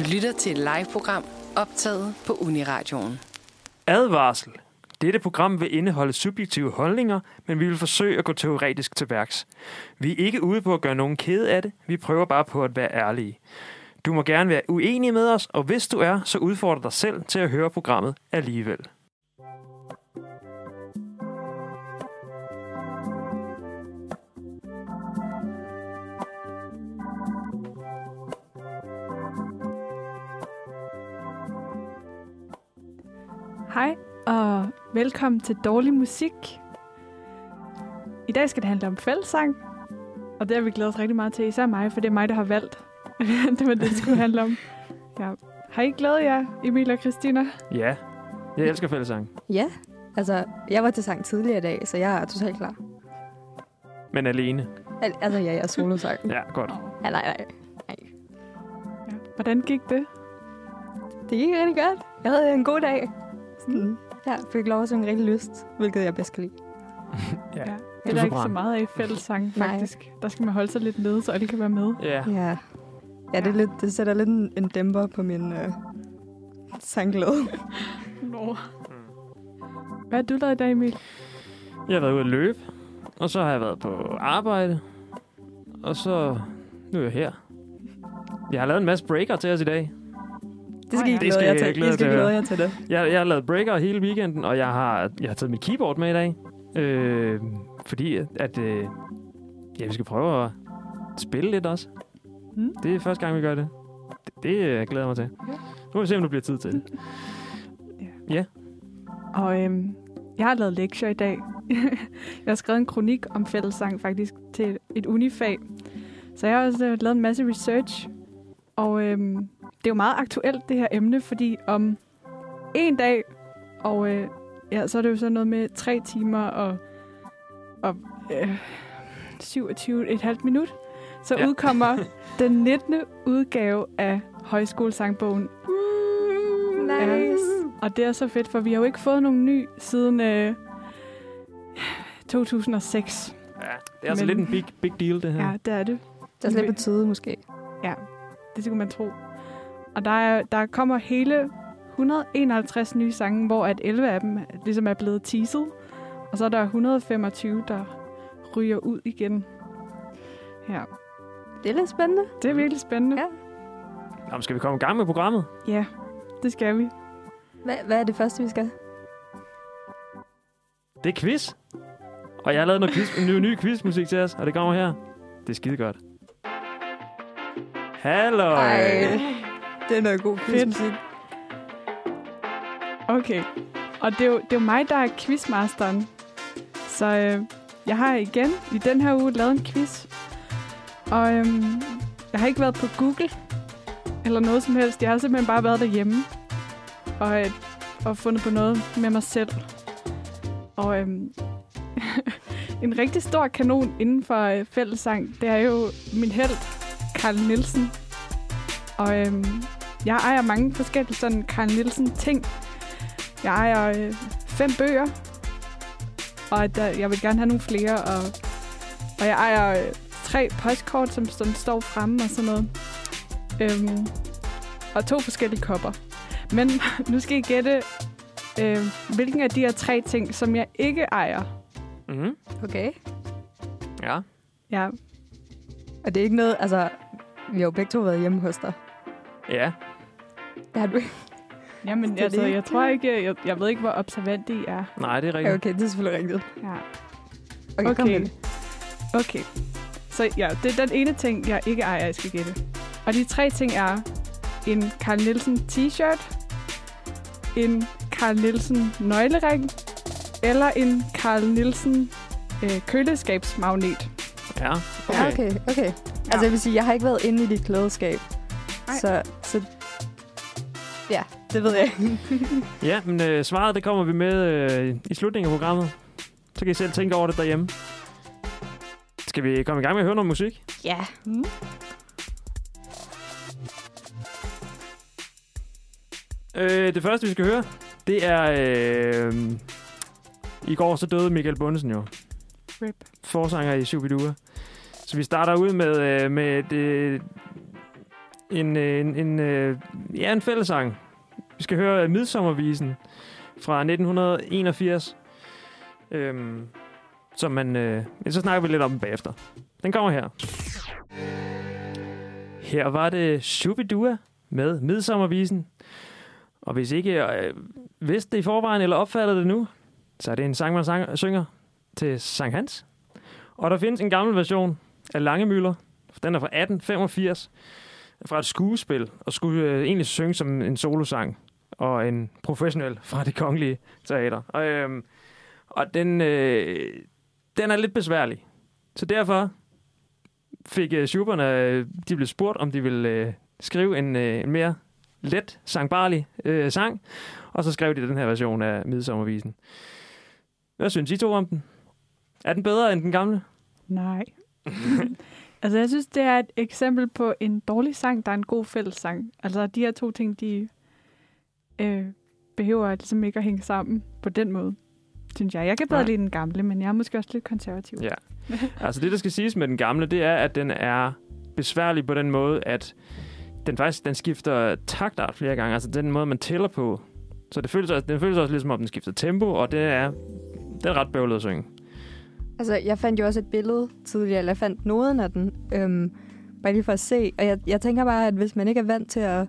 Du lytter til et live-program optaget på Uniradioen. Advarsel. Dette program vil indeholde subjektive holdninger, men vi vil forsøge at gå teoretisk til værks. Vi er ikke ude på at gøre nogen kede af det, vi prøver bare på at være ærlige. Du må gerne være uenig med os, og hvis du er, så udfordrer dig selv til at høre programmet alligevel. Hej og velkommen til Dårlig Musik. I dag skal det handle om fællesang, og det har vi glædet os rigtig meget til, især mig, for det er mig, der har valgt. det var det, det skulle handle om. Ja. Har I glædet jer, Emil og Christina? Ja, jeg elsker fællesang. Ja, altså, jeg var til sang tidligere i dag, så jeg er totalt klar. Men alene. Al- altså, ja, jeg er solosang. Ja, godt. ja, nej, nej. Ja. Hvordan gik det? Det gik rigtig godt. Jeg havde en god dag. Sådan, jeg fik lov at synge rigtig lyst, hvilket jeg bedst kan lide. Ja. Ja. Det er er der ikke så meget af i fællesang, Nej. faktisk. Der skal man holde sig lidt nede, så alle kan være med. Ja. Ja. Ja, det, er lidt, det sætter lidt en, en dæmper på min øh, sangglæde. Nå. Hvad har du lavet i dag, Emil? Jeg har været ude at løbe, og så har jeg været på arbejde, og så nu er jeg her. Jeg har lavet en masse breaker til os i dag. Det skal I ja. glæde Det skal jeg til. glæde I skal glæde jer til det. Jeg, jeg har lavet breaker hele weekenden, og jeg har, jeg har taget mit keyboard med i dag. Øh, fordi at øh, ja, vi skal prøve at spille lidt også. Mm. Det er første gang, vi gør det. Det, det øh, glæder jeg mig til. Ja. Nu må vi se, om der bliver tid til det. Og øhm, jeg har lavet lektier i dag. jeg har skrevet en kronik om fællessang faktisk til et unifag. Så jeg har også øh, lavet en masse research. Og øhm, det er jo meget aktuelt, det her emne, fordi om en dag, og øh, ja, så er det jo sådan noget med tre timer og, og øh, 27,5 minut, så Ja. ja. udkommer den 19. udgave af Højskolesangbogen Nice. og det er så fedt, for vi har jo ikke fået nogen ny siden øh, 2006. Ja, det er altså Men- lidt en big, big deal, det her. Ja, det er det. Det er slet på tide, måske. Ja, det skulle man tro. Og der, er, der kommer hele 151 nye sange, hvor at 11 af dem ligesom er blevet teaset. Og så er der 125, der ryger ud igen. Ja, Det er lidt spændende. det er virkelig spændende. Ja. Jamen, skal vi komme i gang med programmet? ja det skal vi. Hvad, hvad er det første, vi skal? Det er quiz. Og jeg har lavet noget quiz, en ny, ny quizmusik til os, og det kommer her. Det er skide godt. Hallo. Ej. Det er noget god quizmusik. Okay. Og det er, jo, det er jo mig, der er quizmasteren. Så øh, jeg har igen i den her uge lavet en quiz. Og øhm, jeg har ikke været på Google eller noget som helst. Jeg har simpelthen bare været derhjemme og, øh, og fundet på noget med mig selv. Og øhm, en rigtig stor kanon inden for øh, fællessang, det er jo min held, Carl Nielsen. Og øhm, jeg ejer mange forskellige sådan Carl Nielsen ting. Jeg ejer øh, fem bøger, og der, jeg vil gerne have nogle flere, og, og jeg ejer øh, tre postkort, som, som står fremme og sådan noget. Øhm, og to forskellige kopper. Men nu skal I gætte, øh, hvilken af de her tre ting, som jeg ikke ejer. Mm-hmm. Okay. Ja. Ja, Og det er ikke noget, altså... Vi har jo begge to været hjemme hos dig. Ja. Det har du Jamen, Det altså, det. jeg tror ikke, jeg, jeg ved ikke, hvor observant I er. Nej, det er Ja, rigtigt. okay, det er selvfølgelig rigtigt. Ja. Okay, kom Okay. med. Okay. Så ja, det er den ene ting, jeg ikke ejer, jeg skal gætte. Og de tre ting er en Carl Nielsen t-shirt, en Carl Nielsen nøglering, eller en Carl Nielsen øh, køleskabsmagnet. Ja, okay. Ja, okay, okay. Altså, jeg vil sige, jeg har ikke været inde i dit klædeskab. Nej. Så, så... Ja, det ved jeg. Ja, men øh, svaret det kommer vi med øh, i slutningen af programmet. Så kan I selv tænke over det derhjemme. Skal vi komme i gang med at høre noget musik? Ja. Mm. Øh, det første, vi skal høre, det er... Øh, I går så døde Michael Bundesen jo. Rip. Forsanger i Shubidua. Så vi starter ud med, øh, med det Øh, en, en, en, ja, en fællesang. Vi skal høre øh, Midsommervisen fra 1981. Øhm, som man, øh, så snakker vi lidt om den bagefter. Den kommer her. Her var det Shubidua med Midsommervisen. Og hvis ikke øh, vidste det i forvejen eller opfattede det nu, så er det en sang, man sang, synger til Sankt Hans. Og der findes en gammel version af Langemøller. Den er fra 1885, fra et skuespil, og skulle øh, egentlig synge som en solosang, og en professionel fra det kongelige teater. Og, øh, og den, øh, den er lidt besværlig. Så derfor fik øh, Schuberne, øh, de blev spurgt, om de ville øh, skrive en, øh, en mere let, sangbarlig øh, sang, og så skrev de den her version af Midsommervisen. Hvad synes I to om den? Er den bedre end den gamle? Nej. altså, jeg synes, det er et eksempel på en dårlig sang, der er en god fællessang. Altså, de her to ting, de øh, behøver ligesom ikke at hænge sammen på den måde, synes jeg. Jeg kan bedre Nej. lide den gamle, men jeg er måske også lidt konservativ. Ja. Altså det, der skal siges med den gamle, det er, at den er besværlig på den måde, at den faktisk den skifter taktart flere gange. Altså den måde, man tæller på. Så det føles, også, den føles også lidt som om, den skifter tempo, og det er, det er ret bøvlet at synge. Altså, jeg fandt jo også et billede tidligere, eller jeg fandt noden af den, øhm, bare lige for at se. Og jeg, jeg tænker bare, at hvis man ikke er vant til at,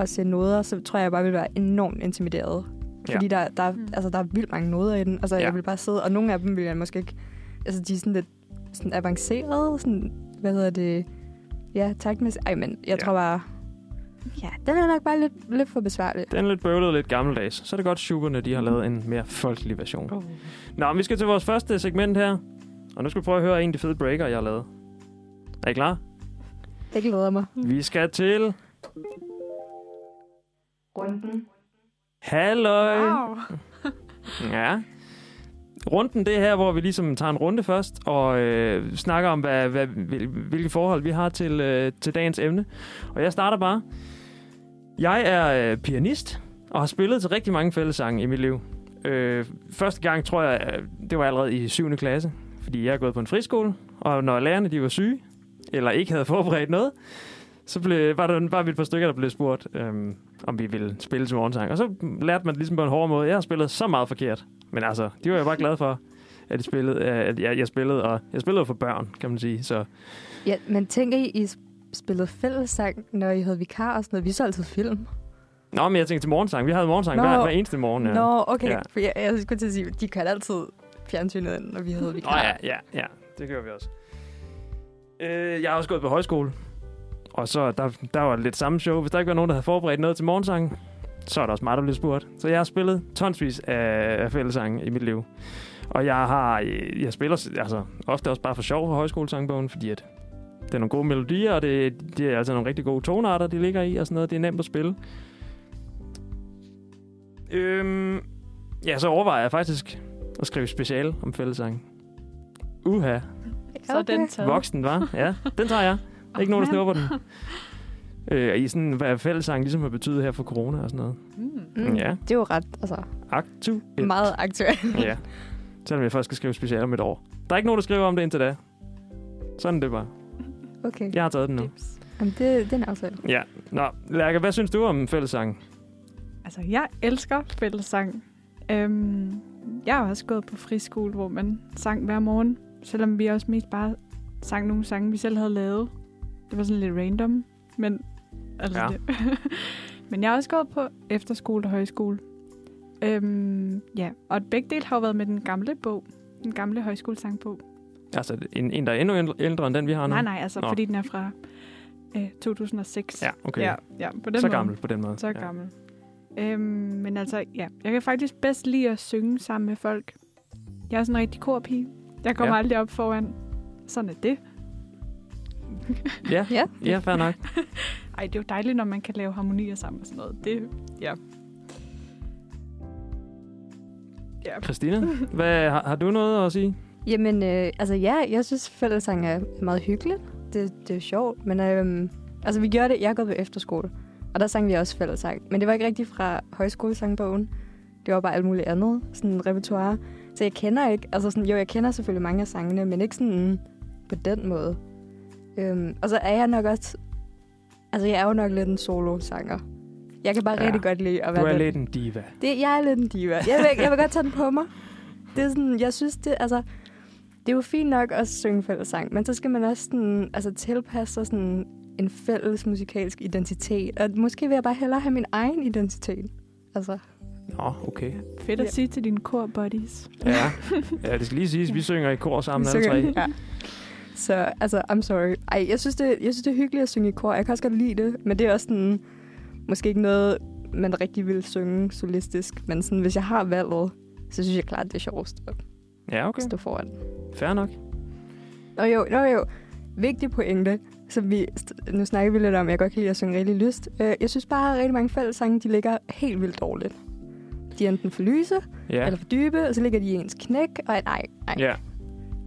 at se noder, så tror jeg, jeg bare vil være enormt intimideret. Ja. Fordi der, der, Mm. altså, der er vildt mange noder i den. Altså, Ja. jeg vil bare sidde, og nogle af dem vil jeg måske ikke... Altså, de er sådan lidt sådan avancerede, sådan, hvad hedder det... Ja, taktmæssigt. Ej, men jeg Ja. tror bare... Ja, den er nok bare lidt, lidt for besværlig. Den er lidt bøvlet og lidt gammeldags. Så er det godt, Schuberne de har lavet en mere folkelig version. Oh. Nå, men vi skal til vores første segment her. Og nu skal vi prøve at høre en af de fede breaker, jeg har lavet. Er I klar? Det glæder mig. Vi skal til... Runden. Halløj! Wow. Ja. Runden, det er her, hvor vi ligesom tager en runde først, og øh, snakker om, hvad, hvad, hvilke forhold vi har til, øh, til dagens emne. Og jeg starter bare. Jeg er øh, pianist, og har spillet til rigtig mange fællessange i mit liv. Øh, første gang, tror jeg, øh, det var allerede i 7. klasse, fordi jeg er gået på en friskole, og når lærerne de var syge, eller ikke havde forberedt noget, så blev, var der bare et par stykker, der blev spurgt, øhm, om vi ville spille til morgensang. Og så lærte man det ligesom på en hård måde. Jeg har spillet så meget forkert. Men altså, de var jo bare glade for, at, de spillede, øh, at jeg, jeg spillede. Og jeg spillede for børn, kan man sige. Så Ja, men tænker I, I spillede fællessang, når I havde vikar og sådan noget? Vi så altid film. Nå, men jeg tænkte til morgensang. Vi havde morgensang Nå. hver, hver eneste morgen. Ja. Nå, okay. Ja. For jeg, jeg skulle til at sige, de kørte altid fjernsynet ind, når vi havde Nå vikar. ja, ja, ja. Det gør vi også. Øh, jeg har også gået på højskole. Og så der, der var lidt samme show. Hvis der ikke var nogen, der havde forberedt noget til morgensang, så er der også mig, der blev spurgt. Så jeg har spillet tonsvis af, fællessange i mit liv. Og jeg har øh, jeg spiller altså, ofte også bare for sjov på højskolesangbogen, fordi at det er nogle gode melodier, og det, det er altså nogle rigtig gode tonarter, de ligger i, og sådan noget. Det er nemt at spille. Øhm, ja, så overvejer jeg faktisk at skrive speciale om fællesang. Uha, Så er den taget. Voksen, var? Ja, den tager jeg. Ikke nogen, der Åh, snupper den. Øh, I sådan, hvad fællesang ligesom har betydet her for corona og sådan noget. Mm. Mm, Ja. Det er jo ret, altså, Aktuelt. meget aktuelt. Ja. Selvom jeg først skal skrive speciale om et år. Der er ikke nogen, der skriver om det indtil da. Sådan det bare. Okay. Jeg har taget den nu. Dips. Jamen, det, det er en aftale. Ja. Nå, Lærke, hvad synes du om fællesang? Altså, jeg elsker fællessang. Øhm, jeg har også gået på friskole, hvor man sang hver morgen, selvom vi også mest bare sang nogle sange, vi selv havde lavet. Det var sådan lidt random, men altså Ja. det. men jeg har også gået på efterskole og højskole. Øhm, ja, og begge dele har jo været med den gamle bog, den gamle højskolesangbog. Altså, en, en der er endnu ældre- end den, vi har nu? Nej, nej, altså Nå. fordi den er fra øh, 2006. Ja, okay. ja, ja på den Så måde. gammel på den måde. Så ja. gammel. Øhm, men altså, ja. Jeg kan faktisk bedst lide at synge sammen med folk. Jeg er sådan en rigtig korpige. Jeg kommer ja. aldrig op foran. Sådan er det. Ja, Ja. ja, fair nok. Ej, det er jo dejligt, når man kan lave harmonier sammen og sådan noget. Det, ja. Ja. Christina, hvad, har, har du noget at sige? Jamen, øh, altså ja, jeg synes fællessang er meget hyggeligt. Det, det er sjovt, men øhm, altså vi gjorde det, jeg gået på efterskole, og der sang vi også fællessang. Men det var ikke rigtigt fra højskolesangbogen. Det var bare alt muligt andet, sådan en repertoire. Så jeg kender ikke, altså sådan, jo, jeg kender selvfølgelig mange af sangene, men ikke sådan på den måde. Øhm, og så er jeg nok også Altså, jeg er jo nok lidt en solo-sanger. Jeg kan bare Ja. rigtig godt lide at Du være er den. lidt en diva. Det, jeg er lidt en diva. Jeg vil, jeg vil godt tage den på mig. Det er sådan, jeg synes, det, altså, det er jo fint nok at synge fællessang, men så skal man også sådan, altså, tilpasse sig sådan en fælles musikalsk identitet. Og måske vil jeg bare hellere have min egen identitet. Altså, Nå, okay. Fedt at Ja. sige til dine kor buddies. Ja. ja, det skal lige siges, vi synger i kor sammen alle synger- tre. Ja. Så altså, I'm sorry. Ej, jeg synes, det, jeg synes, det er hyggeligt at synge i kor. Jeg kan også godt lide det, men det er også sådan, måske ikke noget, man rigtig vil synge solistisk. Men sådan, hvis jeg har valget, så synes jeg klart, det er sjovest at Ja, okay. stå foran. Fair nok. Nå jo, nå jo. Vigtig pointe, som vi, nu snakker vi lidt om, jeg godt kan lide at synge rigtig lyst. Øh, jeg synes bare, at rigtig mange fællessange, de ligger helt vildt dårligt. De er enten for lyse, ja. Eller for dybe, og så ligger de i ens knæk, og nej, nej, Ja.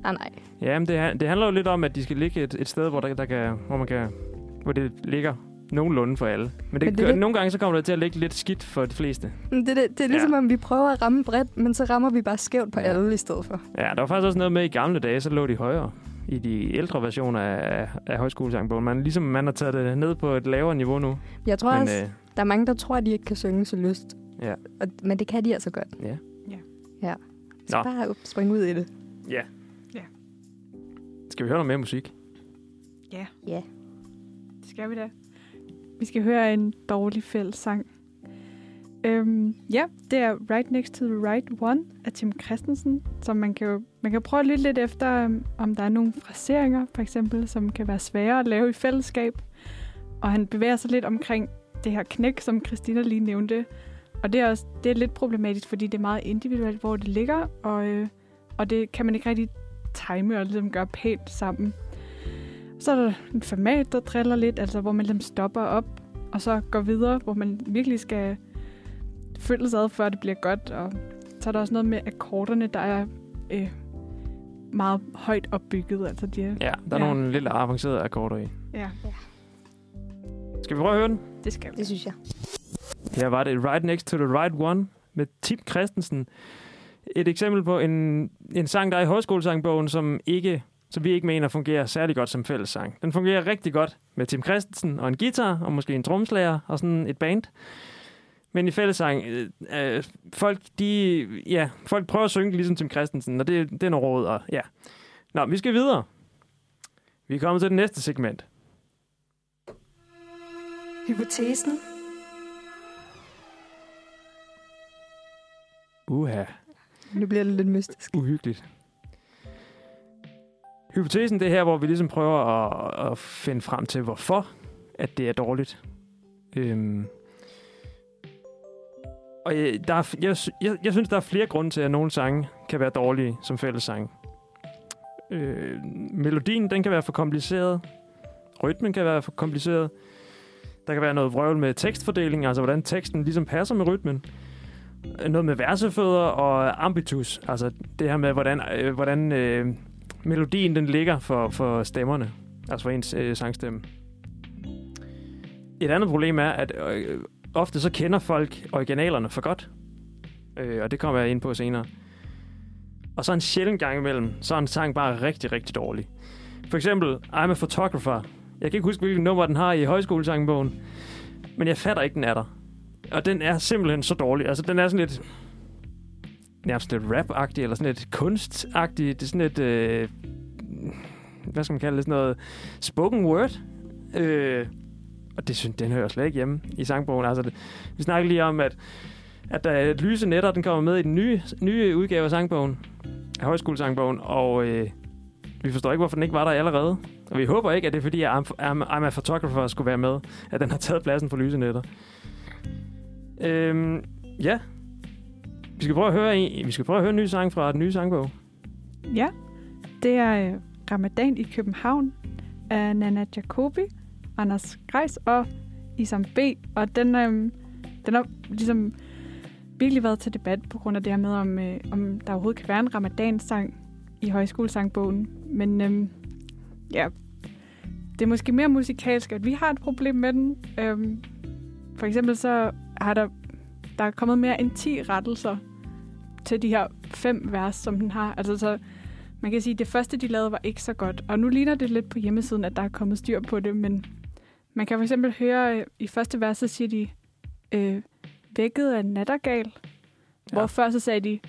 nej, nej. Ja, men det, det handler jo lidt om, at de skal ligge et, et sted, hvor, der, der kan, hvor, man kan, hvor det ligger nogenlunde for alle. Men, det, Men det det- nogle gange så kommer det til at ligge lidt skidt for de fleste. Det, det, det er ligesom, Ja. om vi prøver at ramme bredt, men så rammer vi bare skævt på Ja. alle i stedet for. Ja, der var faktisk også noget med i gamle dage, så lå de højere i de ældre versioner af, af højskolesangbogen. Man, ligesom man har taget det ned på et lavere niveau nu. Jeg tror Men, også, øh, der er mange, der tror, at de ikke kan synge så lyst. Ja. Og, men det kan de altså godt. Ja. Ja. Ja. Så Nå. bare up, spring ud i det. ja. Skal vi høre noget mere musik? Ja, Ja. det skal vi da. Vi skal høre en dårlig fællessang. Øhm, ja, det er Right Next to the Right One af Tim Christensen, som man kan jo, man kan prøve at lytte lidt efter, øhm, om der er nogle fraseringer, for eksempel, som kan være svære at lave i fællesskab. Og han bevæger sig lidt omkring det her knæk, som Christina lige nævnte. Og det er, også, det er lidt problematisk, fordi det er meget individuelt, hvor det ligger, og, øh, og det kan man ikke rigtig time og ligesom gøre pænt sammen. Så er der en format, der driller lidt, altså hvor man ligesom stopper op, og så går videre, hvor man virkelig skal følges ad, før det bliver godt. Og så er der også noget med akkorderne, der er øh, meget højt opbygget. Altså de, er- Ja, der er Ja. ja. nogle lidt avancerede akkorder i. ja, Skal vi prøve at høre den? det skal vi. Det synes jeg. Her var det Right Next to the Right One med Tim Christensen. Et eksempel på en, en sang, der er i højskolesangbogen, som, ikke, som vi ikke mener fungerer særlig godt som fællessang. Den fungerer rigtig godt med Tim Christensen og en guitar, og måske en tromslager og sådan et band. Men i fællessang, øh, øh, folk, de, ja, folk prøver at synge ligesom Tim Christensen, og det, det er noget råd. Og, ja. Nå, vi skal videre. Vi er kommet til det næste segment. Hypotesen. Uha. Nu bliver det lidt mystisk. uhyggeligt. Hypotesen det er her, hvor vi ligesom prøver at, at finde frem til, hvorfor at det er dårligt. Øhm. Og jeg, der er, jeg, jeg, jeg synes, der er flere grunde til, at nogle sange kan være dårlige som fællessang. Øh, melodien, den kan være for kompliceret. Rytmen kan være for kompliceret. Der kan være noget vrøvl med tekstfordeling, altså hvordan teksten ligesom passer med rytmen noget med versefødder og ambitus. Altså det her med, hvordan, øh, hvordan øh, melodien den ligger for, for stemmerne. Altså for ens øh, sangstemme. Et andet problem er, at øh, ofte så kender folk originalerne for godt. Øh, og det kommer jeg ind på senere. Og så en sjældent gang imellem, så er en sang bare rigtig, rigtig dårlig. For eksempel, I'm a Photographer. Jeg kan ikke huske, hvilket nummer den har i højskolesangbogen. Men jeg fatter ikke, den er der. Og den er simpelthen så dårlig. Altså, den er sådan lidt... Nærmest lidt rap eller sådan lidt kunstagtig. Det er sådan lidt... Øh, hvad skal man kalde det? Sådan noget spoken word. Øh, og det synes den hører slet ikke hjemme i sangbogen. Altså, det, vi snakker lige om, at, at der er lyse netter, den kommer med i den nye, nye udgave af sangbogen. Af højskolesangbogen. Og øh, vi forstår ikke, hvorfor den ikke var der allerede. Og vi håber ikke, at det er fordi, at I'm, I'm, I'm a Photographer skulle være med. At den har taget pladsen for lyse netter. Øhm, ja. Vi skal prøve at høre en, vi skal prøve at høre en ny sang fra den nye sangbog. Ja, det er øh, Ramadan i København af Nana Jacobi, Anders Greis og Isam B. Og den, øhm, den har ligesom virkelig været til debat på grund af det her med, om, øh, om der overhovedet kan være en Ramadan-sang i højskolesangbogen. Men øhm, ja, det er måske mere musikalsk, at vi har et problem med den. Øhm, for eksempel så har der, der er kommet mere end 10 rettelser til de her fem vers, som den har. Altså så man kan sige, at det første, de lavede, var ikke så godt. Og nu ligner det lidt på hjemmesiden, at der er kommet styr på det, men, Man kan for eksempel høre, øh, i første vers, så siger de, øh, vækket af nattergal. Ja. Hvor før så sagde de,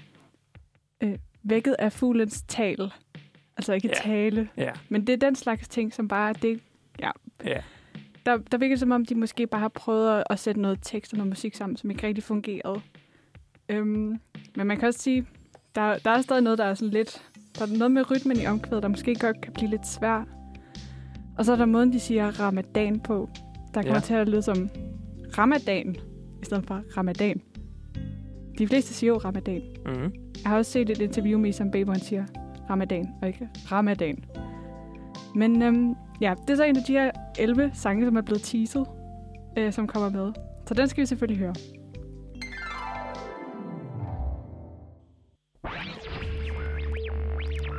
øh, vækket af fuglens tal. Altså ikke Ja. tale. Ja. Men det er den slags ting, som bare, det, ja, Ja. Der, der virker som om, de måske bare har prøvet at, at sætte noget tekst og noget musik sammen, som ikke rigtig fungerede. Øhm, men man kan også sige, der, der er stadig noget, der er sådan lidt... Der er noget med rytmen i omkvædet, der måske godt kan blive lidt svær. Og så er der måden, de siger ramadan på, der kommer Ja. til at lyde som ramadan, i stedet for ramadan. De fleste siger jo ramadan. Mm. Jeg har også set et interview med Babe, hvor han siger ramadan, og ikke ramadan. Men øhm, ja, det er så en af de her 11 sange, som er blevet teaset, øh, som kommer med. Så den skal vi selvfølgelig høre.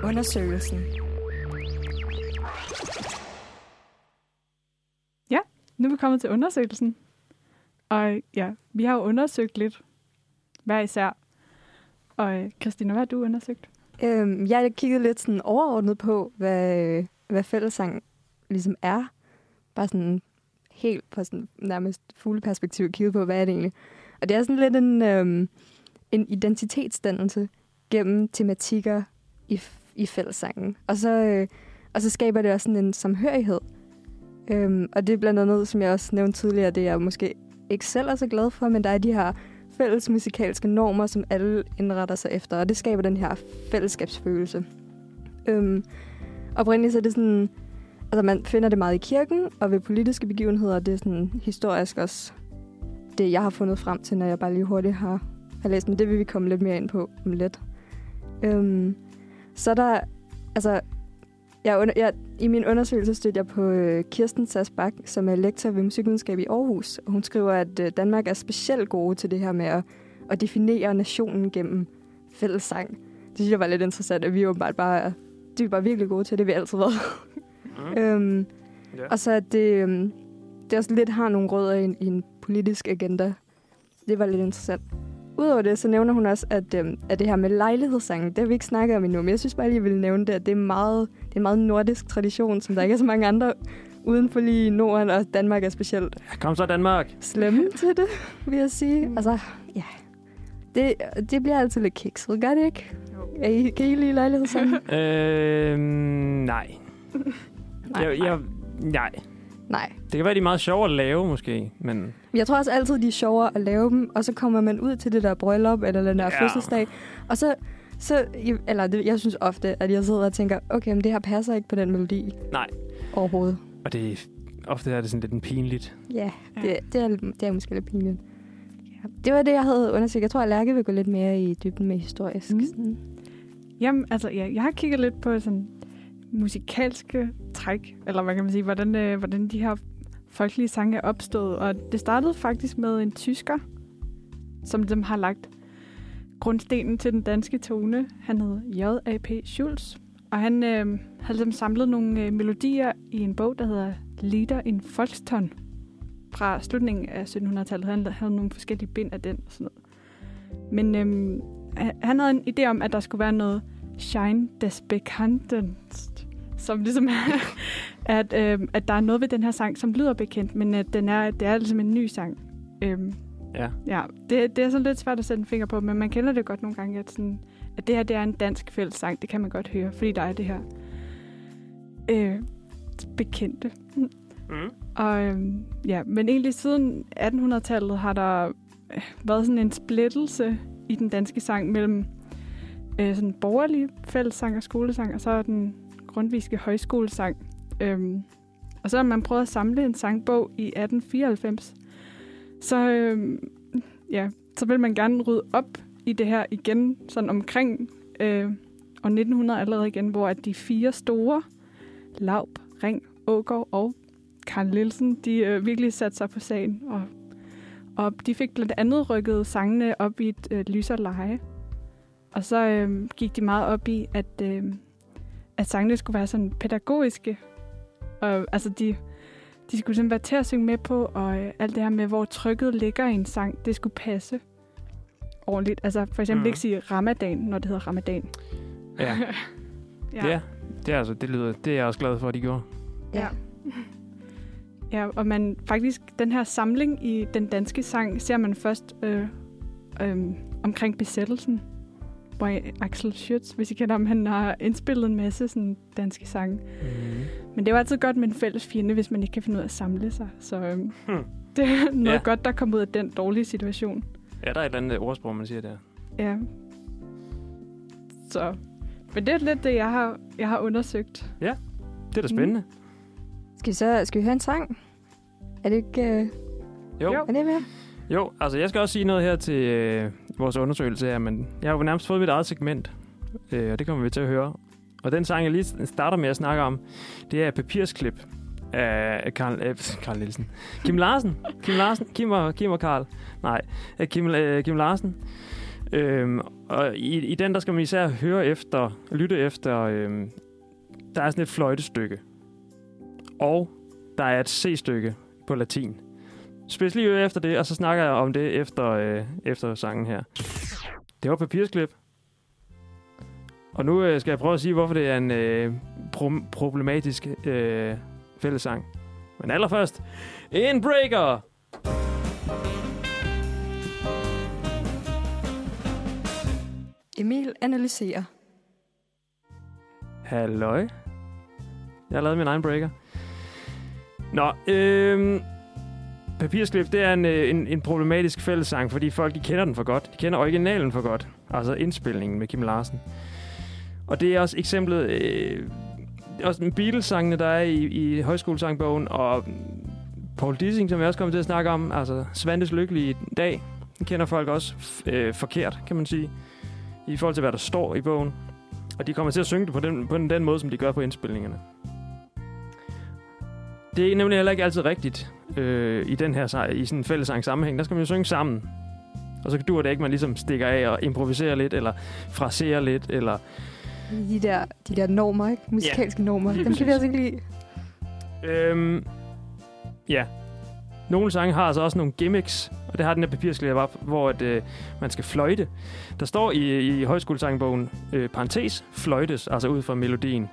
Undersøgelsen. Nu er vi kommet til undersøgelsen. Og ja, vi har jo undersøgt lidt hver især. Og øh, Christina, hvad har du undersøgt? Øhm, jeg kiggede lidt sådan overordnet på, hvad, hvad fællesang ligesom er. Bare sådan helt på sådan nærmest fugleperspektiv kigget på, hvad er det egentlig. Og det er sådan lidt en, øhm, en identitetsdannelse gennem tematikker i, i fællessangen. Og så, øh, og så skaber det også sådan en samhørighed. Øhm, og det er blandt andet, som jeg også nævnte tidligere, det jeg måske ikke selv er så glad for, men der er de her fælles musikalske normer, som alle indretter sig efter, og det skaber den her fællesskabsfølelse. Øhm, oprindeligt så er det sådan, altså man finder det meget i kirken, og ved politiske begivenheder, det er sådan historisk også det, jeg har fundet frem til, når jeg bare lige hurtigt har, har læst, men det vil vi komme lidt mere ind på om lidt. Øhm, så der, altså, jeg, under, jeg, i min undersøgelse stødte jeg på øh, Kirsten Sasbak, som er lektor ved musikvidenskab i Aarhus, hun skriver, at øh, Danmark er specielt gode til det her med at, at definere nationen gennem fællessang. Det synes jeg var lidt interessant, at vi åbenbart bare er, de er bare virkelig gode til det, vi altid været. Mm. øhm, Ja. og så at det, øhm, det også lidt har nogle rødder i en, i en politisk agenda. Det var lidt interessant. Udover det, så nævner hun også, at, øhm, at det her med lejlighedssangen, det har vi ikke snakket om endnu, men jeg synes bare lige, jeg ville nævne det, at det er, meget, det er en meget nordisk tradition, som der ikke er så mange andre uden for lige Norden, og Danmark er specielt Kom så, Danmark. slemme til det, vil jeg sige. Altså, ja. Det, det bliver altid lidt kikset, gør det ikke? Er I, kan I lide lejlighedssangen? Øh, nej. Nej, jeg, jeg, nej. Nej. Det kan være, de er meget sjove at lave, måske. Men Jeg tror også altid, de er sjovere at lave dem, og så kommer man ud til det der bryllup eller den der Ja. ja. fødselsdag, og så, så eller det, jeg synes ofte, at jeg sidder og tænker, okay, men det her passer ikke på den melodi. Nej. Overhovedet. og det, ofte er det sådan lidt en pinligt. Ja, Ja. det, det, er, det er måske lidt pinligt. Ja. Det var det, jeg havde undersøgt. Jeg tror, at Lærke vil gå lidt mere i dybden med historisk. Mm. Sådan. Jamen, altså, ja, jeg har kigget lidt på sådan musikalske træk, eller hvad kan man sige, hvordan, øh, hvordan de her folkelige sange er opstået. Og det startede faktisk med en tysker, som dem har lagt grundstenen til den danske tone. Han hed J.A.P. Schulz, og han øh, havde dem ligesom samlet nogle øh, melodier i en bog, der hedder Lieder in Volkston fra slutningen af 1700-tallet. Han havde nogle forskellige bind af den og sådan noget. Men øh, han havde en idé om, at der skulle være noget Shine des Bekanntenst, som ligesom er, at, øh, at der er noget ved den her sang, som lyder bekendt, men at den er, det er ligesom en ny sang. Øhm, Ja. ja, det, det er sådan lidt svært at sætte en finger på, men man kender det godt nogle gange, at, sådan, at det her det er en dansk fællessang. Det kan man godt høre, fordi der er det her øh, bekendte. Mm. Og øhm, ja, men egentlig siden 1800-tallet har der øh, været sådan en splittelse i den danske sang mellem øh, sådan borgerlig fællessang og skolesang, og så er den grundviske højskolesang. Øhm, og så har man prøvet at samle en sangbog i 1894. Så, øhm, ja, så vil man gerne rydde op i det her igen, sådan omkring øh, år 1900 allerede igen, hvor at de fire store, Laub, Ring, Ågaard og Karl Nielsen, de øh, virkelig satte sig på sagen. Og, og de fik blandt andet rykket sangene op i et øh, lyserleje. leje. Og så øh, gik de meget op i, at, øh, at sangene skulle være sådan pædagogiske. Og altså, de, de skulle simpelthen være til at synge med på, og øh, alt det her med, hvor trykket ligger i en sang, det skulle passe ordentligt. Altså for eksempel mm. ikke sige ramadan, når det hedder ramadan. Ja. ja. Det, er, det, er altså, det, lyder, det er jeg også glad for, at de gjorde. Ja. Ja, og man faktisk, den her samling i den danske sang, ser man først øh, øh, omkring besættelsen, hvor Axel Schütz, hvis I kender ham, han har indspillet en masse sådan, danske sange. Mm. Men det er jo altid godt med en fælles fjende, hvis man ikke kan finde ud af at samle sig. Så øh, Hmm. det er noget Ja. ja. godt, der kommer ud af den dårlige situation. Ja, der er et eller andet ordsprog, man siger der. Ja. Så. Men det er lidt det, jeg har, jeg har undersøgt. Det er da spændende. Skal vi så skal vi høre en sang? Er det ikke... Øh, Jo. Er det mere? Jo, altså jeg skal også sige noget her til øh, vores undersøgelse her, men jeg har jo nærmest fået mit eget segment, øh, og det kommer vi til at høre. Og den sang, jeg lige starter med at snakke om, det er Papirsklip af Karl, øh, Karl Nielsen. Kim Larsen. Kim Larsen. Kim og, Kim og Karl. Nej, øh, Kim, øh, Kim Larsen. Øhm, og i, i den, der skal man især høre efter, lytte efter, øhm, der er sådan et fløjtestykke. Og der er et C-stykke på latin. Spids lige øre efter det, og så snakker jeg om det efter, øh, efter sangen her. Det var papirsklip. Og nu øh, skal jeg prøve at sige, hvorfor det er en øh, pro- problematisk øh, fællesang. Men allerførst, en breaker! Emil analyserer. Halløj. Jeg har lavet min egen breaker. Nå, øhm, Papirsklip, det er en, øh, en, en problematisk fællessang, fordi folk de kender den for godt. De kender originalen for godt. Altså indspilningen med Kim Larsen. Og det er også eksemplet... Øh, også en Beatles-sangene, der er i, i højskolesangbogen, og Paul Dissing, som jeg også kommer til at snakke om, altså Svantes Lykkelige Dag, den kender folk også øh, forkert, kan man sige, i forhold til, hvad der står i bogen. Og de kommer til at synge det på den, på den, den måde, som de gør på indspilningerne. Det er nemlig heller ikke altid rigtigt øh, i den her i sådan en fællesang sammenhæng. Der skal man jo synge sammen. Og så dur det ikke, man ligesom stikker af og improviserer lidt, eller fraserer lidt, eller... De der, de der normer, ikke? Musikalske normer. lige Dem kan vi altså ikke lide. Øhm, ja. Nogle sange har altså også nogle gimmicks, og det har den her papirsklip op, hvor at, øh, man skal fløjte. Der står i, i højskolesangbogen, øh, parentes, fløjtes, altså ud fra melodien.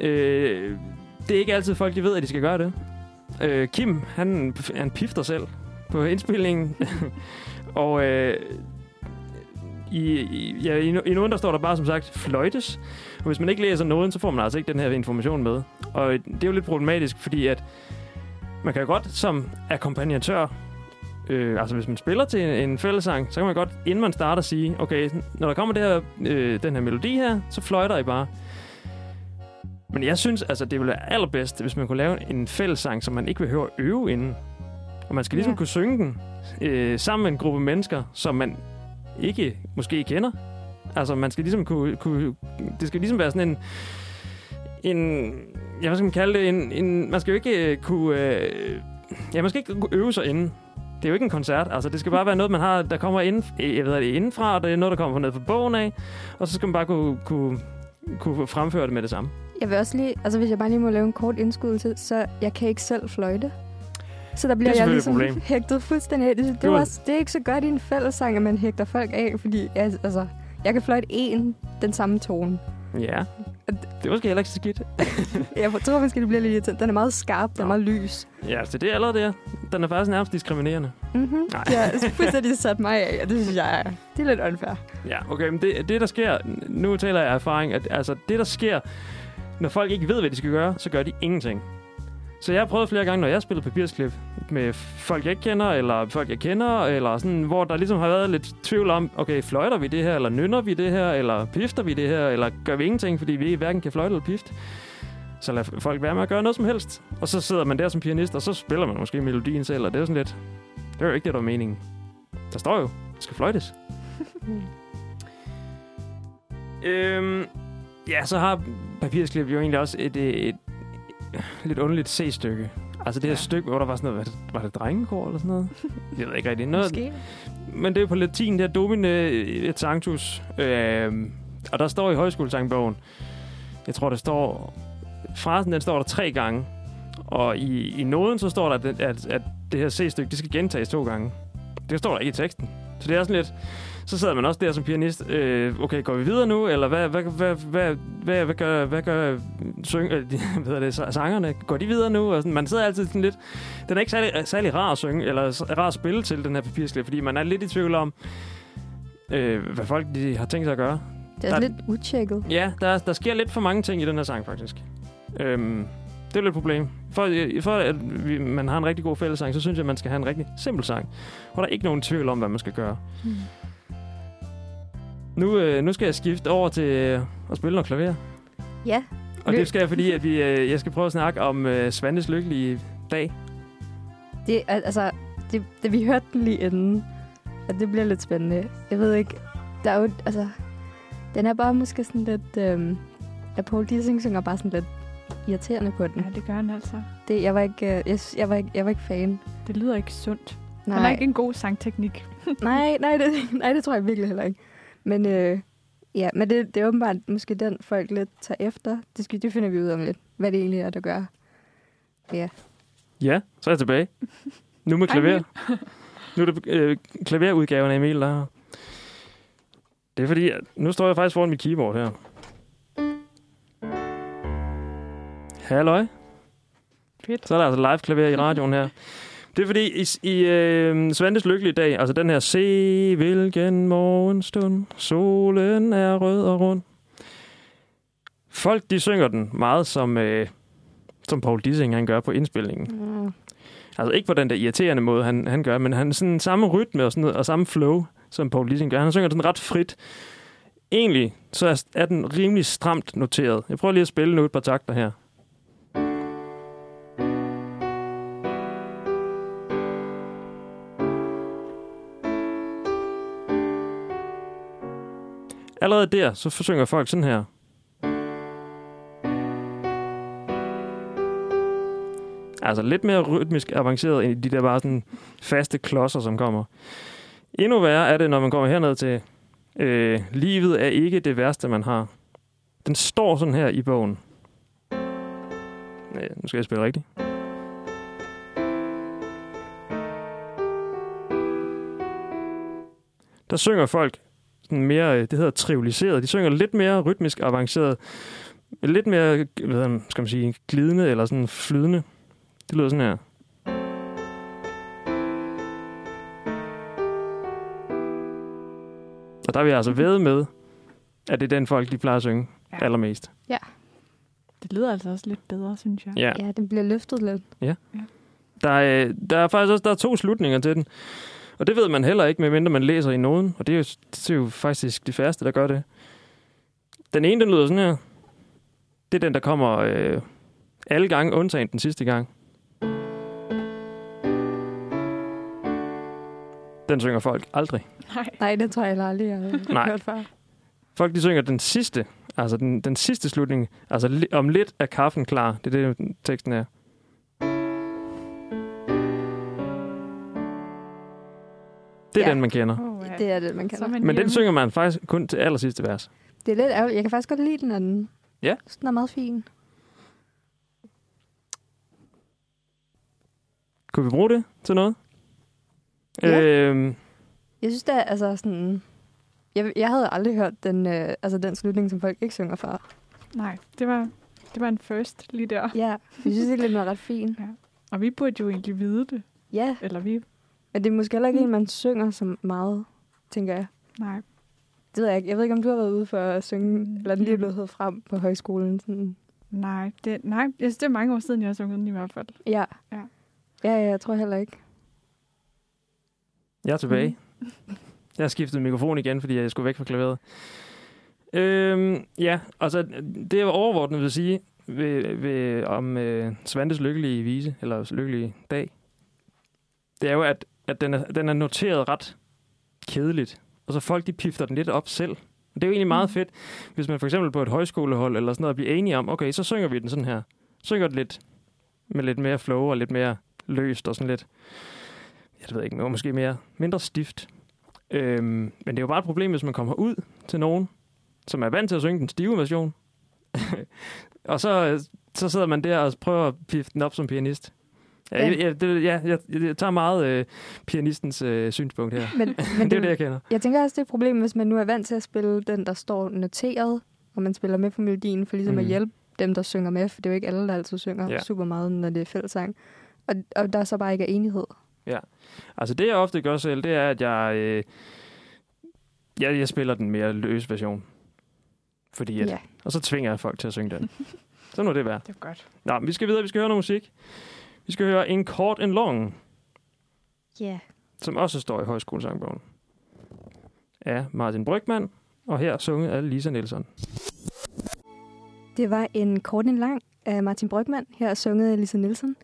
Øh, det er ikke altid folk, de ved, at de skal gøre det. Øh, Kim, han, han pifter selv på indspillingen. og øh, i, i, ja, i, i nogen, der står der bare som sagt fløjtes. Og hvis man ikke læser noden, så får man altså ikke den her information med. Og det er jo lidt problematisk, fordi at man kan jo godt som akkompagnatør, øh, altså hvis man spiller til en, en fællesang, så kan man godt, inden man starter, sige, okay, når der kommer det her, øh, den her melodi her, så fløjter I bare. Men jeg synes, altså, det ville være allerbedst, hvis man kunne lave en fællessang, som man ikke behøver at øve inden. Og man skal ligesom Ja. kunne synge den øh, sammen med en gruppe mennesker, som man ikke måske kender. Altså, man skal ligesom kunne, kunne... Det skal ligesom være sådan en... En... Ja, hvad skal man kalde det? En, en, man skal jo ikke øh, kunne... Øh, ja, man skal ikke kunne øve sig inden. Det er jo ikke en koncert. Altså, det skal bare være noget, man har, der kommer inden, jeg ved, det indenfra, og det er noget, der kommer ned fra bogen af. Og så skal man bare kunne, kunne, kunne fremføre det med det samme. Jeg vil også lige, altså hvis jeg bare lige må lave en kort indskydelse, så jeg kan ikke selv fløjte. Så der bliver jeg ligesom hægtet fuldstændig af. Det, det, er også, det er ikke så godt i en fællessang, at man hægter folk af, fordi jeg, altså, jeg kan fløjte en den samme tone. Ja. Det var måske heller ikke så skidt. Jeg tror måske, det bliver lidt irriterende. Den er meget skarp, den er meget lys. Ja, så det er allerede der. Den er faktisk nærmest diskriminerende. Mm-hmm. Nej. Jeg har fuldstændig sat mig af, og det synes jeg er, det er lidt unfair. Ja, okay, men det, det der sker, nu taler jeg af erfaring, at altså, det der sker, når folk ikke ved, hvad de skal gøre, så gør de ingenting. Så jeg har prøvet flere gange, når jeg har spillet papirsklip med folk, jeg ikke kender, eller folk, jeg kender, eller sådan, hvor der ligesom har været lidt tvivl om, okay, fløjter vi det her, eller nynner vi det her, eller pifter vi det her, eller gør vi ingenting, fordi vi hverken kan fløjte eller pifte. Så lad folk være med at gøre noget som helst. Og så sidder man der som pianist, og så spiller man måske melodien selv, og det er sådan lidt... Det er jo ikke det, der er meningen. Der står jo, det skal fløjtes. Øhm, ja, så har papirsklip jo egentlig også et, et, et lidt underligt C-stykke. Altså det her Ja. stykke, hvor der var sådan noget, var det, var det drengekor eller sådan noget? Jeg ved ikke rigtig. Noget, Måske. men det er på latin, der Domine et sanctus. Øhm, og der står i højskolesangbogen, jeg tror, der står, frasen den står der tre gange. Og i, i noden, så står der, at, at, at det her C-stykke, det skal gentages to gange. Det står der ikke i teksten. Så det er sådan lidt, så sidder man også der som pianist. Øh, okay, går vi videre nu? Eller hvad, hvad, hvad, hvad, hvad, hvad gør, hvad gør syng, øh, de, hvad det, sangerne? Går de videre nu? Og sådan, man sidder altid sådan lidt... Den er ikke særlig, særlig rar at synge, eller rar at spille til, den her papirsklip, fordi man er lidt i tvivl om, øh, hvad folk de har tænkt sig at gøre. Det er Der- lidt utjekket. Ja, der, der sker lidt for mange ting i den her sang, faktisk. Øhm, det er lidt et problem. For, for at vi, man har en rigtig god fællesang, så synes jeg, at man skal have en rigtig simpel sang, hvor der er ikke nogen tvivl om, hvad man skal gøre. Mm. Nu, øh, nu skal jeg skifte over til øh, at spille noget klaver. Ja, Og det skal jeg, fordi at vi, øh, jeg skal prøve at snakke om øh, Svandes lykkelige dag. det, er- altså, det, det, vi hørte den lige inden, og det bliver lidt spændende. Jeg ved ikke, der er jo, altså, den er bare måske sådan lidt, øhm, at Paul Dissing synger bare sådan lidt irriterende på den. Ja, det gør han altså. Det, jeg, var ikke, øh, jeg, jeg, var ikke, jeg var ikke fan. Det lyder ikke sundt. Nej, Han har ikke en god sangteknik. nej, nej, det, nej, det tror jeg virkelig heller ikke. Men, øh, ja, men det, det er åbenbart måske den, folk lidt tager efter. Det, skal, det finder vi ud om lidt, hvad det egentlig er, der gør. Ja, så er jeg tilbage. Nu med klaver. Nu er det øh, klaverudgaven af Emil, der er her. Det er fordi, at nu står jeg faktisk foran mit keyboard her. Halløj. Fedt. Så er der altså live klaver i radioen her. Det er fordi, i, i øh, Svantes lykkelige dag, altså den her, se hvilken morgenstund, solen er rød og rund. Folk, de synger den meget som, øh, som Paul Dissing, han gør på indspilningen. Mm. Altså ikke på den der irriterende måde, han, han gør, men han sådan samme rytme og, sådan noget, og samme flow, som Paul Dissing gør. Han synger den ret frit. Egentlig så er, er den rimelig stramt noteret. Jeg prøver lige at spille nu et par takter her. Allerede der, så synger folk sådan her. Altså lidt mere rytmisk avanceret end de der bare sådan faste klodser, som kommer. Endnu værre er det, når man kommer herned til øh, Livet er ikke det værste, man har. Den står sådan her i bogen. Nej, nu skal jeg spille rigtigt. Der synger folk sådan mere, øh, det hedder trivialiseret. De synger lidt mere rytmisk avanceret. Lidt mere, hvad skal man sige, glidende eller sådan flydende. Det lyder sådan her. Og der er vi altså ved med, at det er den folk, de plejer at synge Ja. ja. allermest. Det lyder altså også lidt bedre, synes jeg. Ja. Ja, den bliver løftet lidt. Der er, der er faktisk også der er to slutninger til den. Og det ved man heller ikke, medmindre man læser i noden. Og det er jo, det er jo faktisk de færreste, der gør det. Den ene, den lyder sådan her. Det er den, der kommer øh, alle gange, undtagen den sidste gang. Den synger folk aldrig. Nej. Nej, det tror jeg heller aldrig, jeg har Nej. hørt før. Folk, de synger den sidste, altså den, den sidste slutning. Altså om lidt er kaffen klar. Det er det, teksten er. Det er Ja. den, man kender. Oh, ja. Det er det, man kan. Så er man Men den synger man faktisk kun til aller sidste vers. Det er lidt ærgerligt. Jeg kan faktisk godt lide den anden. Ja. Så Den er meget fin. Kunne vi bruge det til noget? Ja. Øhm, Jeg synes, det er altså sådan... Jeg, jeg havde aldrig hørt den, øh, altså den slutning, som folk ikke synger før. Nej, det var, det var en first lige der. Ja, jeg synes egentlig, den er ret fin. Og vi burde jo egentlig vide det. Ja, Eller vi... men det er måske heller ikke en, man synger så meget, tænker jeg. Nej. Det ved jeg ikke. Jeg ved ikke, om du har været ude for at synge, Mm. eller den lige er blevet hævet frem på højskolen. Sådan. Nej, det, nej, jeg synes, det er mange år siden, jeg har sunget den i hvert fald. Ja. Ja. Ja, ja, jeg tror heller ikke. jeg er tilbage. Jeg har skiftet mikrofon igen, fordi jeg skulle væk fra klaveret. Øhm, ja, altså det jeg overordnet vil sige ved, ved, om øh, Svantes lykkelige vise, eller lykkelige dag, det er jo, at, at den, er, den er noteret ret kedeligt. Og så folk, de pifter den lidt op selv. Og det er jo egentlig meget Mm. fedt, hvis man for eksempel på et højskolehold eller sådan noget bliver enige om, okay, så synger vi den sådan her. Synger den lidt med lidt mere flow og lidt mere løst og sådan lidt, jeg ved ikke, måske mere, mindre stift. Øhm, men det er jo bare et problem, hvis man kommer ud til nogen, som er vant til at synge den stive version. og så, så sidder man der og prøver at pifte den op som pianist. Ja, jeg, jeg, det, ja, jeg, jeg tager meget øh, pianistens øh, synspunkt her. Men, men det er det, jeg kender. Jeg tænker også, det er et problem, hvis man nu er vant til at spille den, der står noteret, og man spiller med på melodien, for ligesom mm. At hjælpe dem, der synger med, for det er jo ikke alle, der altid synger Ja. ja. super meget, når det er fællesang. Og, og der så bare ikke er enighed. Altså det, jeg ofte gør selv, det er, at jeg, øh, jeg, jeg spiller den mere løs version. Fordi at, Ja. Og så tvinger jeg folk til at synge den. så nu er det værd. Det er godt. Nå, vi skal videre. Vi skal høre noget musik. Vi skal høre En kort, en long, Ja. som også står i højskolesangbogen. Af Martin Brygman, og her sunget af Lisa Nielsen. Det var en kort en lang af Martin Brygman, her sunget af Lisa Nielsen.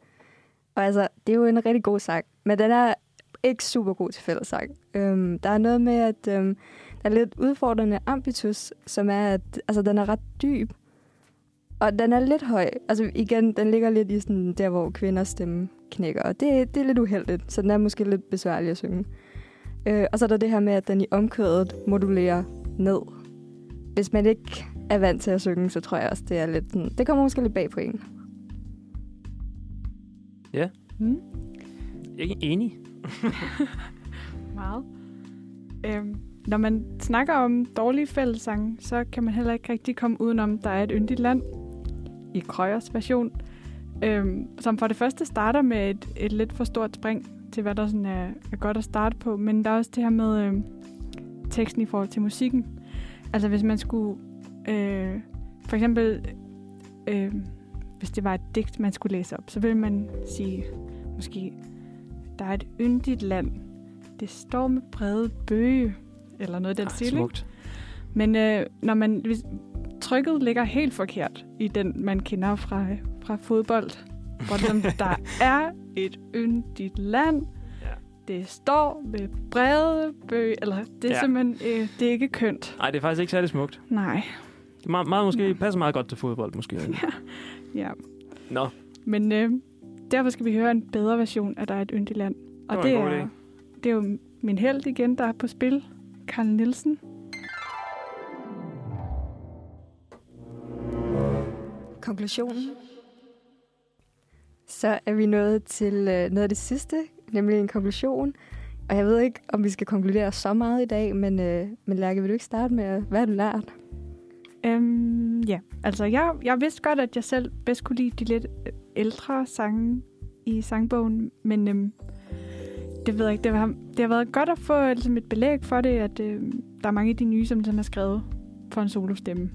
Og altså, det er jo en rigtig god sang, men den er ikke super god til fællessang. Øhm, der er noget med, at øhm, der er lidt udfordrende ambitus, som er, at altså, den er ret dyb. Og den er lidt høj. Altså igen, den ligger lidt i sådan der, hvor kvinders stemme knækker. Og det, det er lidt uheldigt, så den er måske lidt besværlig at synge. Øh, og så er der det her med, at den i omkvædet modulerer ned. Hvis man ikke er vant til at synge, så tror jeg også, det er lidt... sådan- Det kommer måske lidt bag på en. Mm. Jeg er ikke enig. Meget. Øhm, når man snakker om dårlige fællessange, så kan man heller ikke rigtig komme udenom, der er et yndigt land i Krøyers version, øhm, som for det første starter med et, et lidt for stort spring til, hvad der sådan er, er godt at starte på. Men der er også det her med øhm, teksten i forhold til musikken. Altså hvis man skulle, øh, for eksempel, øh, hvis det var et digt, man skulle læse op, så ville man sige, måske, der er et yndigt land, det står med brede bøge, eller noget i den stil. Men øh, når man, hvis trykket ligger helt forkert i den, man kender fra, fra fodbold, det, der er et yndigt land, Ja. det står med brede bøge, eller det er Ja. ja. simpelthen, øh, det er ikke kønt. Nej, det er faktisk ikke særlig smukt. Nej, Det er meget, meget måske, passer meget godt til fodbold, måske. ja. Nå, Men øh, derfor skal vi høre en bedre version af Der er et yndigt land. Og det, god er, det er jo min held igen, der er på spil. Karl Nielsen. Konklusionen. Så er vi nået til øh, noget af det sidste, nemlig en konklusion. Og jeg ved ikke, om vi skal konkludere så meget i dag, men, øh, men Lærke, vil du ikke starte med, øh, hvad har du lært? Øhm, ja, altså jeg, jeg vidste godt, at jeg selv bedst kunne lide de lidt øh, ældre sange i sangbogen, men øhm, det ved jeg ikke, det har, det har været godt at få ligesom et belæg for det, at øhm, der er mange af de nye, som ligesom er skrevet for en solostemme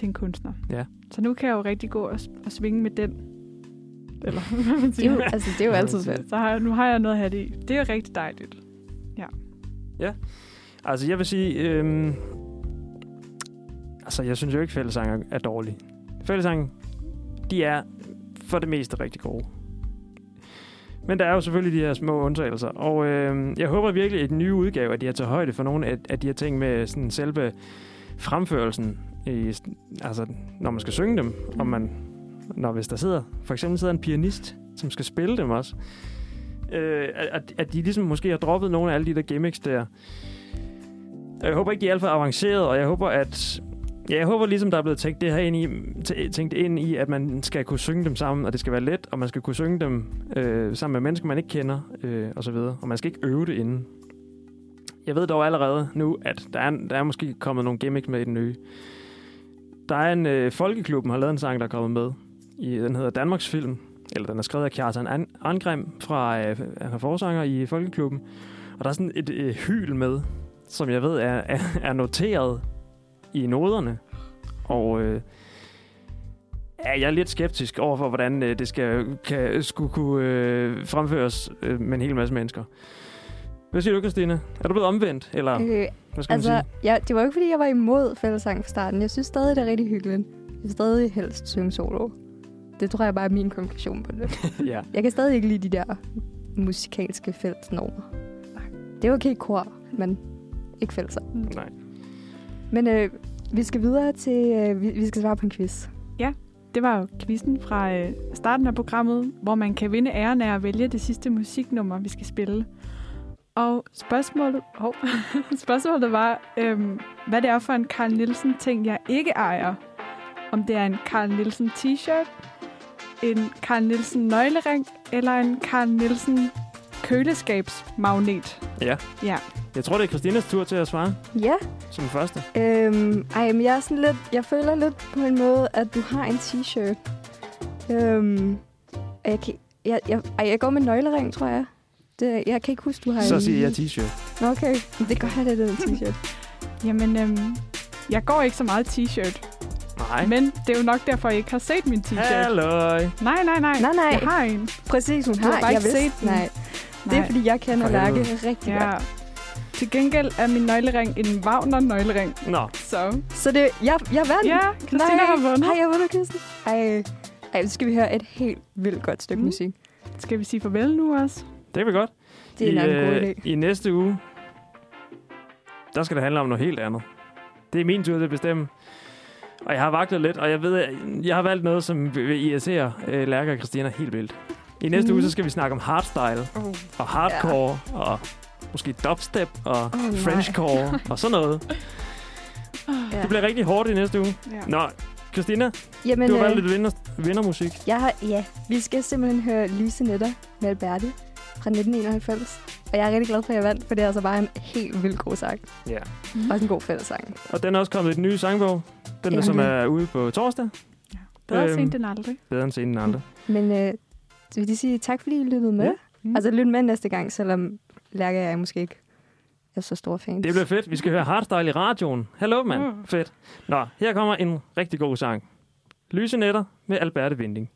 til en kunstner. Ja. Så nu kan jeg jo rigtig gå og, og svinge med den. Eller hvad man Det er siger. jo, altså, det er jo altid fedt. Så har, nu har jeg noget at have det i. Det er jo rigtig dejligt. altså jeg vil sige... Øhm, altså, jeg synes jo ikke, fællesang er dårlige. Fællesang, de er for det meste rigtig gode. Men der er jo selvfølgelig de her små undtagelser. Og øh, jeg håber virkelig, at den nye udgave, at de har taget højde for nogle af, af de her ting med sådan selve fremførelsen. I, altså, når man skal synge dem. Om man, når hvis der sidder, for eksempel sidder en pianist, som skal spille dem også. Øh, at, at de ligesom måske har droppet nogle af alle de der gimmicks der. Jeg håber ikke, de er alt for avanceret, og jeg håber, at Ja, jeg håber ligesom, der er blevet tænkt det her ind i, tænkt ind i, at man skal kunne synge dem sammen, og det skal være let, og man skal kunne synge dem øh, sammen med mennesker, man ikke kender, øh, og så videre. Og man skal ikke øve det inden. Jeg ved dog allerede nu, at der er, der er måske kommet nogle gimmicks med i den nye. Der er en øh, Folkeklubben har lavet en sang, der er kommet med. I, den hedder Danmarks Film, eller den er skrevet af Kjartan An- Angrim fra øh, han er forsanger i Folkeklubben. Og der er sådan et øh, hyl med, som jeg ved er, er, er noteret i noderne. Og øh, ja, jeg er lidt skeptisk over for, hvordan øh, det skal, kan, skulle kunne øh, fremføres øh, med en hel masse mennesker. Hvad siger du, Christine? Er du blevet omvendt? Eller Øh, hvad skal man altså, ja, det var jo ikke, fordi jeg var imod fællesang fra starten. Jeg synes stadig, det er rigtig hyggeligt. Jeg vil stadig helst synge solo. Det tror jeg bare er min konklusion på det. sige? ja. Jeg kan stadig ikke lide de der musikalske fællesnormer. Det er okay kor, men ikke fællesang. Nej. Men øh, vi skal videre til, øh, vi, vi skal svare på en quiz. Det var jo quizzen fra øh, starten af programmet, hvor man kan vinde æren af at vælge det sidste musiknummer, vi skal spille. Og spørgsmålet, oh, spørgsmålet var, øhm, hvad det er for en Carl Nielsen ting, jeg ikke ejer. Om det er en Carl Nielsen t-shirt, en Carl Nielsen nøglering eller en Carl Nielsen køleskabsmagnet? Ja. Ja. Jeg tror, det er Christinas tur til at svare Ja, som første. øhm, ej, men jeg er sådan lidt, jeg føler lidt på en måde, at du har en t-shirt. Øhm, jeg, kan, jeg, jeg, ej, jeg går med nøglering, tror jeg. Det, jeg kan ikke huske, du har Så en... siger jeg t-shirt. Okay. Det gør jeg, det er den t-shirt. Jamen, øhm, jeg går ikke så meget t-shirt. Nej. Men det er jo nok derfor, jeg ikke har set min t-shirt. Halløj. Nej, nej, nej. Nej, nej. Jeg har en. Præcis, hun Du har har. bare jeg ikke vidste- set den. Nej, det er, fordi jeg kender Lærke rigtig Ja. godt. Til gengæld er min nøglering en Wagner-nøglering. Nå, Så Så det, jeg, jeg vandt. ja, Christina Nej. har vundet. Har jeg vundet, Kirsten? Ej. Ej, så skal vi høre et helt vildt godt stykke Mm. musik. Skal vi sige farvel nu også? Det er vi godt. Det er I, en god øh, idé. I næste uge, der skal det handle om noget helt andet. Det er min tur til at bestemme. Og jeg har vaklet lidt, og jeg ved, jeg har valgt noget, som vil irritere øh, Lærke og Christina helt vildt. I næste Mhm. uge, så skal vi snakke om hardstyle Oh. og hardcore ja. og måske dubstep og nej. frenchcore og sådan noget. Ja. Det bliver rigtig hårdt i næste uge. Ja. Nå, Christina, Jamen, du har øh, valgt lidt vinder, vindermusik. jeg har, ja, vi skal simpelthen høre Lyse Netter med Alberte fra 1991. Og jeg er rigtig glad for, at jeg vandt, for det er altså bare en helt vildt god sang. Ja. Mm. Også en god fællessang. Og den er også kommet i den nye sangbog. Den, der, Ja. som er ude på torsdag. Bedre Øhm, sent end aldrig. Bedre end senen andre. Men øh, så vil de sige tak, fordi I lyttede med. Ja. Mm. Altså, lyt med næste gang, selvom Lærke og jeg måske ikke er så store fans. Det bliver fedt. Vi skal høre hardstyle i radioen. Hallo, mand. Mm. Fedt. Nå, her kommer en rigtig god sang. Lyse netter med Alberte Vinding.